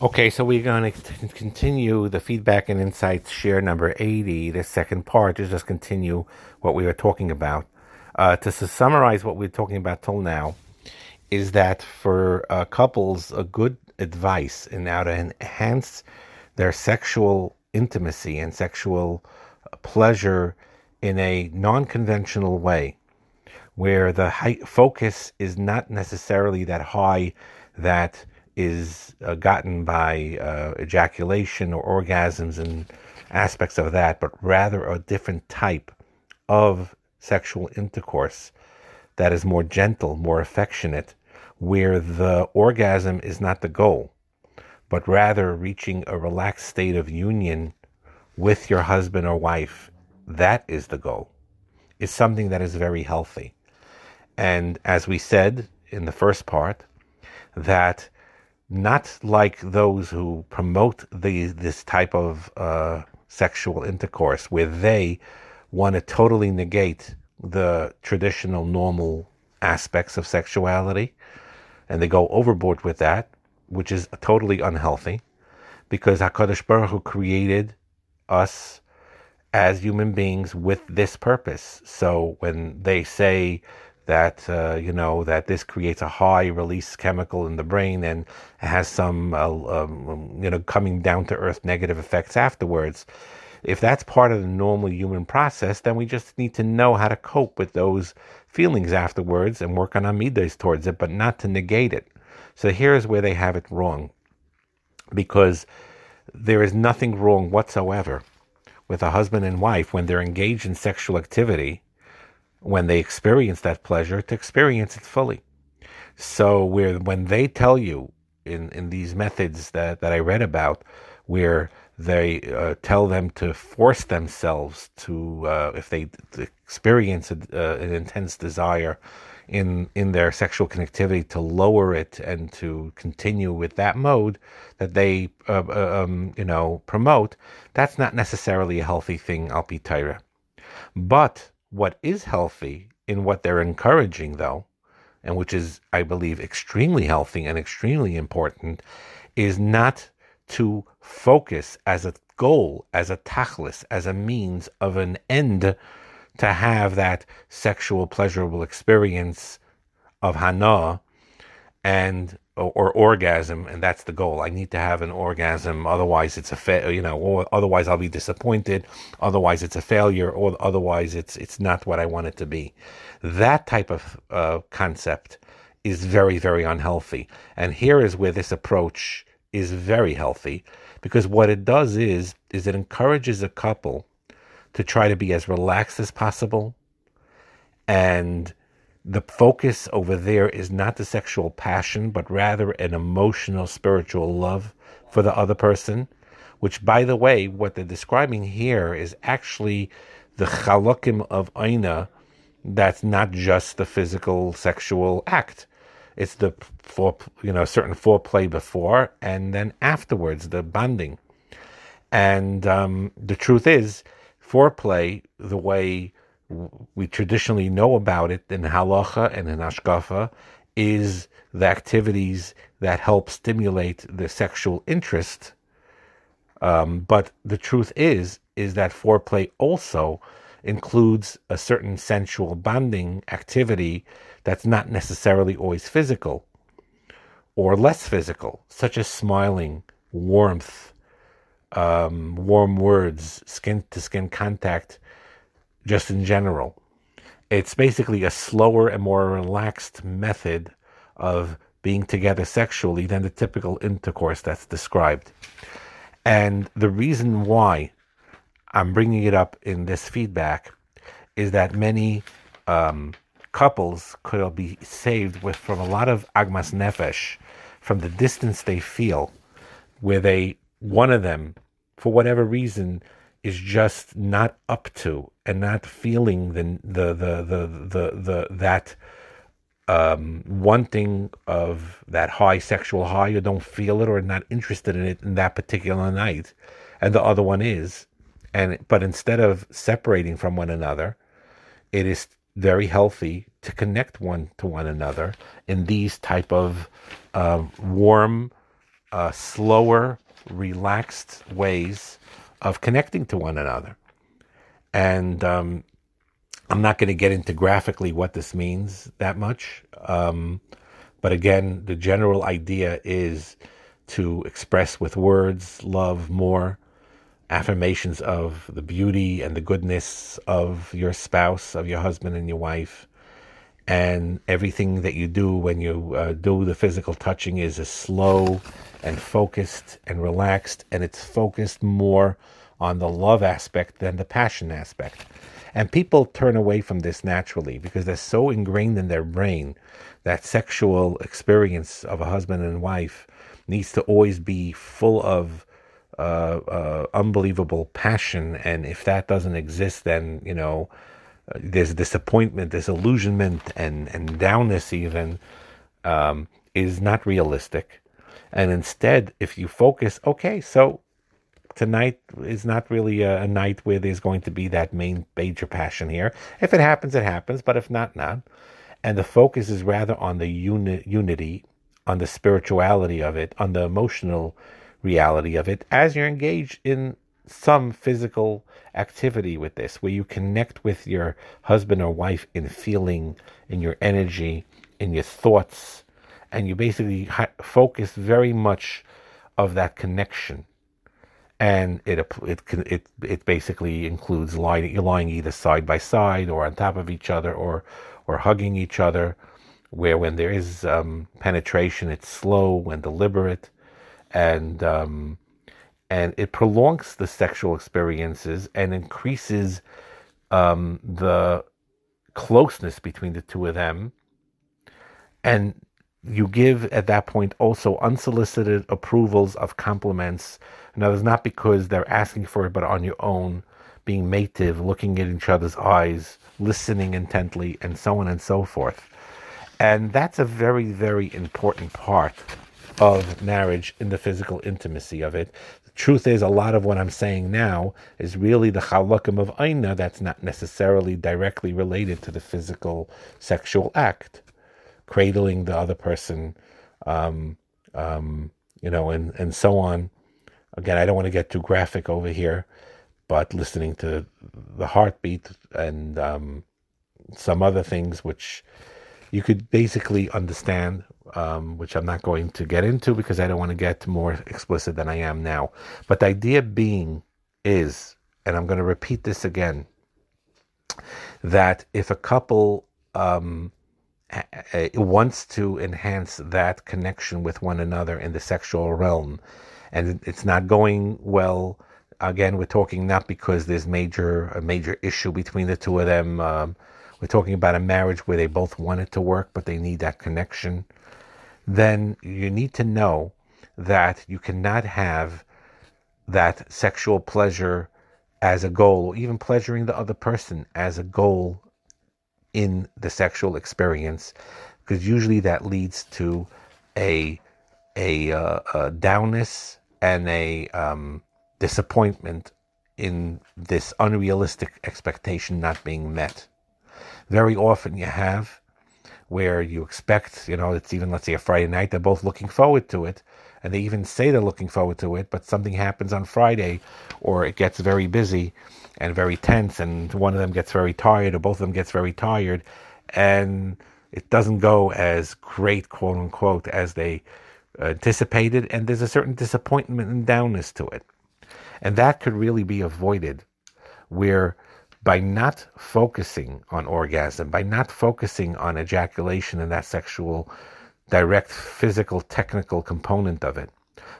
Okay, so we're going to continue the feedback and insights share number 80. The second part to just continue what we were talking about. Uh, to summarize what we're talking about till now, is that for uh, couples, a good advice in how to enhance their sexual intimacy and sexual pleasure in a non conventional way, where the focus is not necessarily that high that is uh, gotten by uh, ejaculation or orgasms and aspects of that, but rather a different type of sexual intercourse that is more gentle, more affectionate, where the orgasm is not the goal, but rather reaching a relaxed state of union with your husband or wife. That is the goal, is something that is very healthy. And as we said in the first part, that not like those who promote the, this type of uh, sexual intercourse, where they want to totally negate the traditional normal aspects of sexuality, and they go overboard with that, which is totally unhealthy, because Hakadosh Baruch Hu created us as human beings with this purpose. So when they say that uh, you know that this creates a high release chemical in the brain and has some uh, um, you know coming down to earth negative effects afterwards. If that's part of the normal human process then we just need to know how to cope with those feelings afterwards and work on amidas towards it but not to negate it. So here's where they have it wrong. Because there is nothing wrong whatsoever with a husband and wife when they're engaged in sexual activity when they experience that pleasure to experience it fully. So where when they tell you in, in these methods that, that I read about, where they uh, tell them to force themselves to, uh, if they experience a, uh, an intense desire in in their sexual connectivity, to lower it and to continue with that mode that they, uh, uh, um, you know, promote. That's not necessarily a healthy thing, al But what is healthy in what they're encouraging, though, and which is, I believe, extremely healthy and extremely important, is not to focus as a goal, as a tachlis, as a means of an end to have that sexual pleasurable experience of hana and or, or, orgasm, and that's the goal. I need to have an orgasm, otherwise it's a fa- you know, or otherwise I'll be disappointed. Otherwise it's a failure, or otherwise it's it's not what I want it to be. That type of uh, concept is very very unhealthy, and here is where this approach is very healthy, because what it does is is it encourages a couple to try to be as relaxed as possible, and the focus over there is not the sexual passion, but rather an emotional, spiritual love for the other person. Which, by the way, what they're describing here is actually the chalokim of aina. That's not just the physical sexual act. It's the for you know certain foreplay before and then afterwards, the bonding. And um, the truth is, foreplay, the way we traditionally know about it in halacha and in hashkafa is the activities that help stimulate the sexual interest. Um, but the truth is, is that foreplay also includes a certain sensual bonding activity that's not necessarily always physical or less physical, such as smiling, warmth, um, warm words, skin to skin contact just in general. It's basically a slower and more relaxed method of being together sexually than the typical intercourse that's described. And the reason why I'm bringing it up in this feedback is that many um, couples could be saved with from a lot of agmas nefesh from the distance they feel, where they one of them, for whatever reason, is just not up to and not feeling the the the the the, the that um, wanting of that high sexual high, you don't feel it or not interested in it in that particular night, and the other one is, and but instead of separating from one another, it is very healthy to connect one to one another in these type of uh, warm uh, slower, relaxed ways of connecting to one another. And um, I'm not going to get into graphically what this means that much. Um, but again, the general idea is to express with words love more, affirmations of the beauty and the goodness of your spouse, of your husband and your wife. And everything that you do when you uh, do the physical touching is slow and focused and relaxed, and it's focused more on the love aspect than the passion aspect. And people turn away from this naturally because they're so ingrained in their brain that sexual experience of a husband and wife needs to always be full of uh, uh, unbelievable passion. And if that doesn't exist, then, you know, there's disappointment, disillusionment, and, and downness even um, is not realistic. And instead, if you focus, okay, so tonight is not really a, a, night where there's going to be that main major passion here. If it happens, it happens, but if not, not. And the focus is rather on the uni- unity, on the spirituality of it, on the emotional reality of it, as you're engaged in some physical activity with this, where you connect with your husband or wife in feeling, in your energy, in your thoughts, and you basically focus very much of that connection. And it it it it basically includes lying lying either side by side or on top of each other or or hugging each other. Where when there is um, penetration, it's slow and deliberate, and um, and it prolongs the sexual experiences and increases um, the closeness between the two of them. And you give at that point also unsolicited approvals of compliments. Other words, not because they're asking for it, but on your own, being mative, looking at each other's eyes, listening intently, and so on and so forth. And that's a very, very important part of marriage in the physical intimacy of it. Truth is, a lot of what I'm saying now is really the halakim of aina that's not necessarily directly related to the physical sexual act cradling the other person, um, um, you know, and, and so on. Again, I don't want to get too graphic over here, but listening to the heartbeat and um, some other things which you could basically understand, um, which I'm not going to get into because I don't want to get more explicit than I am now. But the idea being is, and I'm going to repeat this again, that if a couple um, wants to enhance that connection with one another in the sexual realm, and it's not going well. Again, we're talking not because there's major a major issue between the two of them. Um, we're talking about a marriage where they both want it to work, but they need that connection. Then you need to know that you cannot have that sexual pleasure as a goal, or even pleasuring the other person as a goal in the sexual experience, because usually that leads to a a, uh, a downness and a um, disappointment in this unrealistic expectation not being met. Very often you have where you expect, you know, it's even, let's say, a Friday night, they're both looking forward to it, and they even say they're looking forward to it, but something happens on Friday, or it gets very busy, and very tense, and one of them gets very tired, or both of them gets very tired, and it doesn't go as great, quote unquote, as they anticipated, and there's a certain disappointment and downness to it. And that could really be avoided where by not focusing on orgasm, by not focusing on ejaculation and that sexual, direct physical, technical component of it,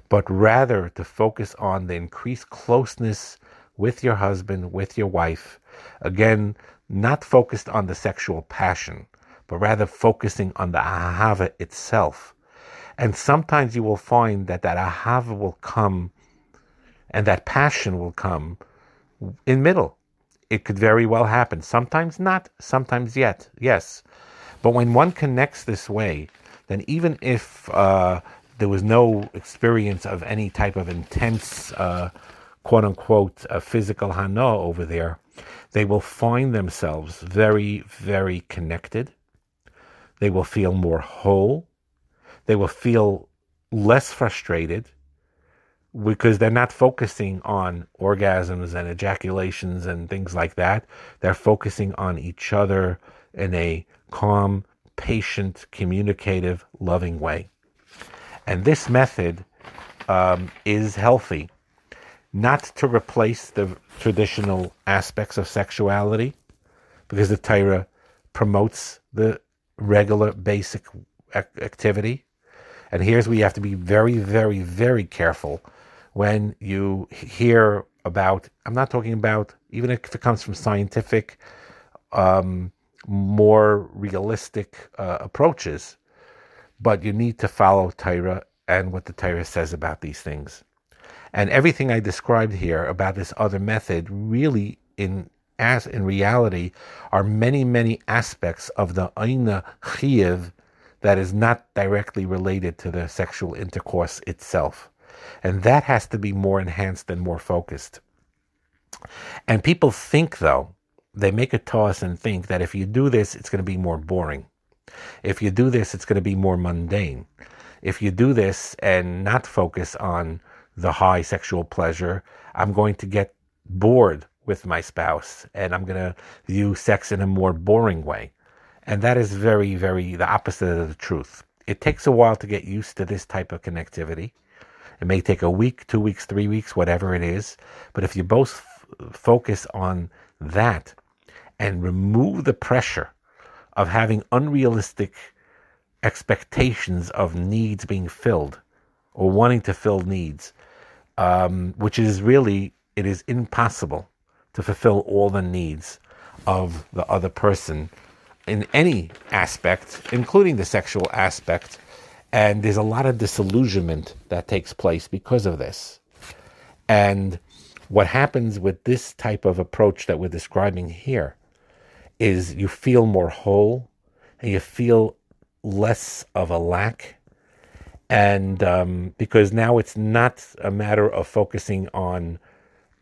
but rather to focus on the increased closeness with your husband, with your wife. Again, not focused on the sexual passion, but rather focusing on the ahava itself. And sometimes you will find that that ahava will come and that passion will come in middle. It could very well happen. Sometimes not, sometimes yet, yes. But when one connects this way, then even if uh, there was no experience of any type of intense uh, quote unquote a physical hana over there, they will find themselves very, very connected. They will feel more whole. They will feel less frustrated because they're not focusing on orgasms and ejaculations and things like that. They're focusing on each other in a calm, patient, communicative, loving way. And this method um, is healthy, not to replace the traditional aspects of sexuality, because the Torah promotes the regular basic activity. And here's where you have to be very, very, very careful when you hear about, I'm not talking about, even if it comes from scientific, um, more realistic uh, approaches, but you need to follow Torah and what the Torah says about these things. And everything I described here about this other method really in as in reality are many, many aspects of the Aina Chiv that is not directly related to the sexual intercourse itself. And that has to be more enhanced and more focused. And people think, though, they make a toss and think that if you do this, it's going to be more boring. If you do this, it's going to be more mundane. If you do this and not focus on the high sexual pleasure, I'm going to get bored with my spouse and I'm going to view sex in a more boring way. And that is very, very the opposite of the truth. It takes a while to get used to this type of connectivity. It may take a week, two weeks, three weeks, whatever it is. But if you both f- focus on that and remove the pressure of having unrealistic expectations of needs being filled or wanting to fill needs, um, which is really, it is impossible to fulfill all the needs of the other person in any aspect, including the sexual aspect. And there's a lot of disillusionment that takes place because of this. And what happens with this type of approach that we're describing here is you feel more whole and you feel less of a lack. And um, because now it's not a matter of focusing on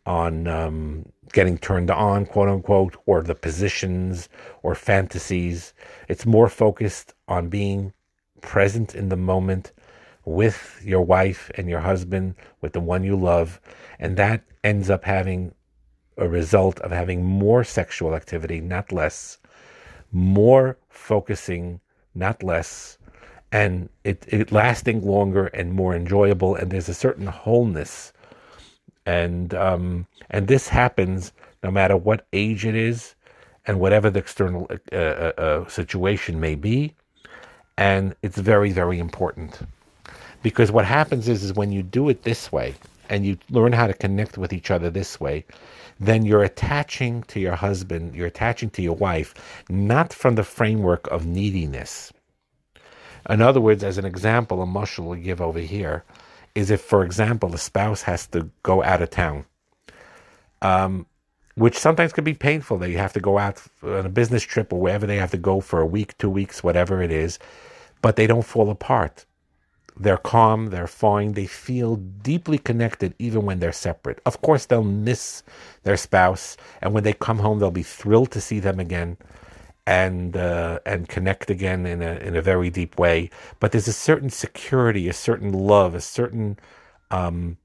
on um, getting turned on, quote unquote, or the positions or fantasies. It's more focused on being present in the moment with your wife and your husband, with the one you love. And that ends up having a result of having more sexual activity, not less, more focusing, not less, and it, it lasting longer and more enjoyable. And there's a certain wholeness and um, and this happens no matter what age it is, and whatever the external uh, uh, uh, situation may be, and it's very very important because what happens is is when you do it this way and you learn how to connect with each other this way, then you're attaching to your husband, you're attaching to your wife, not from the framework of neediness. In other words, as an example, a mushal will give over here is if, for example, the spouse has to go out of town, um, which sometimes can be painful. They have to go out on a business trip or wherever they have to go for a week, two weeks, whatever it is, but they don't fall apart. They're calm, they're fine, they feel deeply connected even when they're separate. Of course, they'll miss their spouse, and when they come home, they'll be thrilled to see them again and uh, and connect again in a in a very deep way. But there's a certain security, a certain love, a certain um,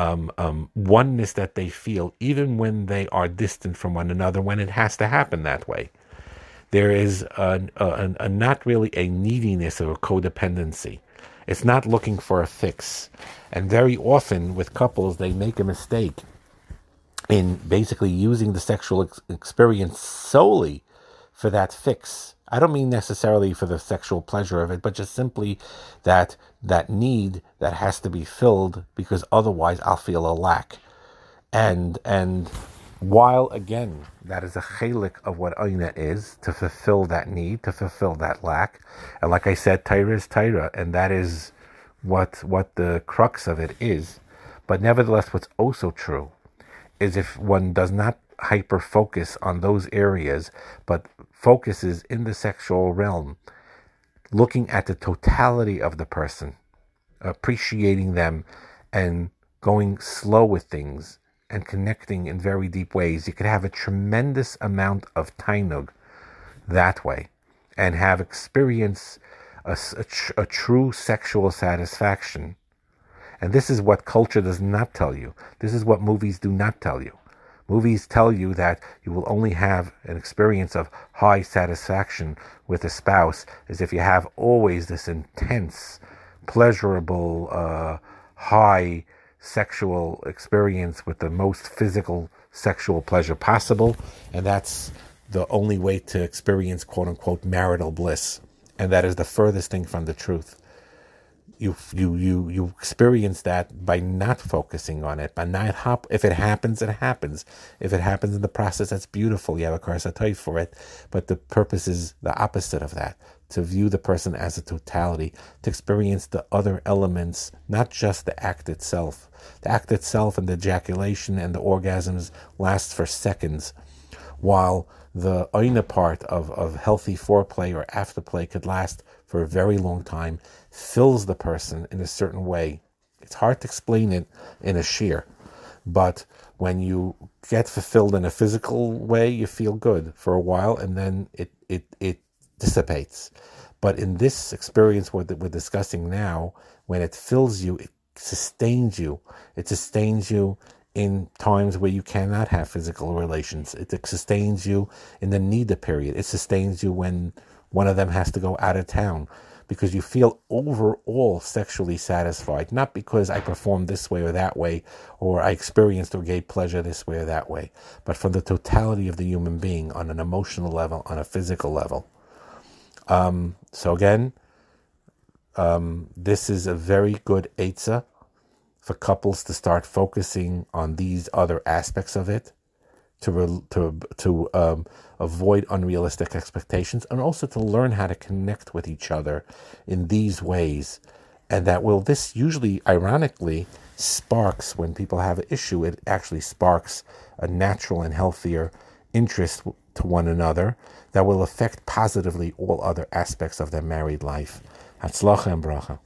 um, um, oneness that they feel, even when they are distant from one another. When it has to happen that way, there is a, a, a not really a neediness of a codependency. It's not looking for a fix, and very often with couples, they make a mistake in basically using the sexual ex- experience solely for that fix. I don't mean necessarily for the sexual pleasure of it, but just simply that that need that has to be filled because otherwise I'll feel a lack. And and while again that is a chalik of what Aina is to fulfill that need, to fulfill that lack. And like I said, Torah is Torah, and that is what what the crux of it is. But nevertheless, what's also true is if one does not hyper focus on those areas, but focuses in the sexual realm, looking at the totality of the person, appreciating them, and going slow with things and connecting in very deep ways, you could have a tremendous amount of tainug that way and have experience a, a, a true sexual satisfaction. And this is what culture does not tell you. This is what movies do not tell you. Movies tell you that you will only have an experience of high satisfaction with a spouse as if you have always this intense, pleasurable, uh, high sexual experience with the most physical sexual pleasure possible. And that's the only way to experience quote unquote marital bliss. And that is the furthest thing from the truth you you you you experience that by not focusing on it, by not hop. If it happens, it happens. If it happens in the process, that's beautiful. You have a karsatay for it. But the purpose is the opposite of that: to view the person as a totality, to experience the other elements, not just the act itself. The act itself and the ejaculation and the orgasms last for seconds, while the oina part of, of healthy foreplay or afterplay could last for a very long time, fills the person in a certain way. It's hard to explain it in a sheer, but when you get fulfilled in a physical way, you feel good for a while, and then it it it dissipates. But in this experience what we're discussing now, when it fills you, it sustains you. It sustains you in times where you cannot have physical relations. It sustains you in the neither period. It sustains you when one of them has to go out of town because you feel overall sexually satisfied, not because I performed this way or that way, or I experienced or gave pleasure this way or that way, but from the totality of the human being on an emotional level, on a physical level. Um, so again, um, this is a very good Eitzah for couples to start focusing on these other aspects of it, to to to um, avoid unrealistic expectations, and also to learn how to connect with each other in these ways. And that will this usually, ironically, sparks when people have an issue. It actually sparks a natural and healthier interest to one another that will affect positively all other aspects of their married life. Hatzlacha and bracha.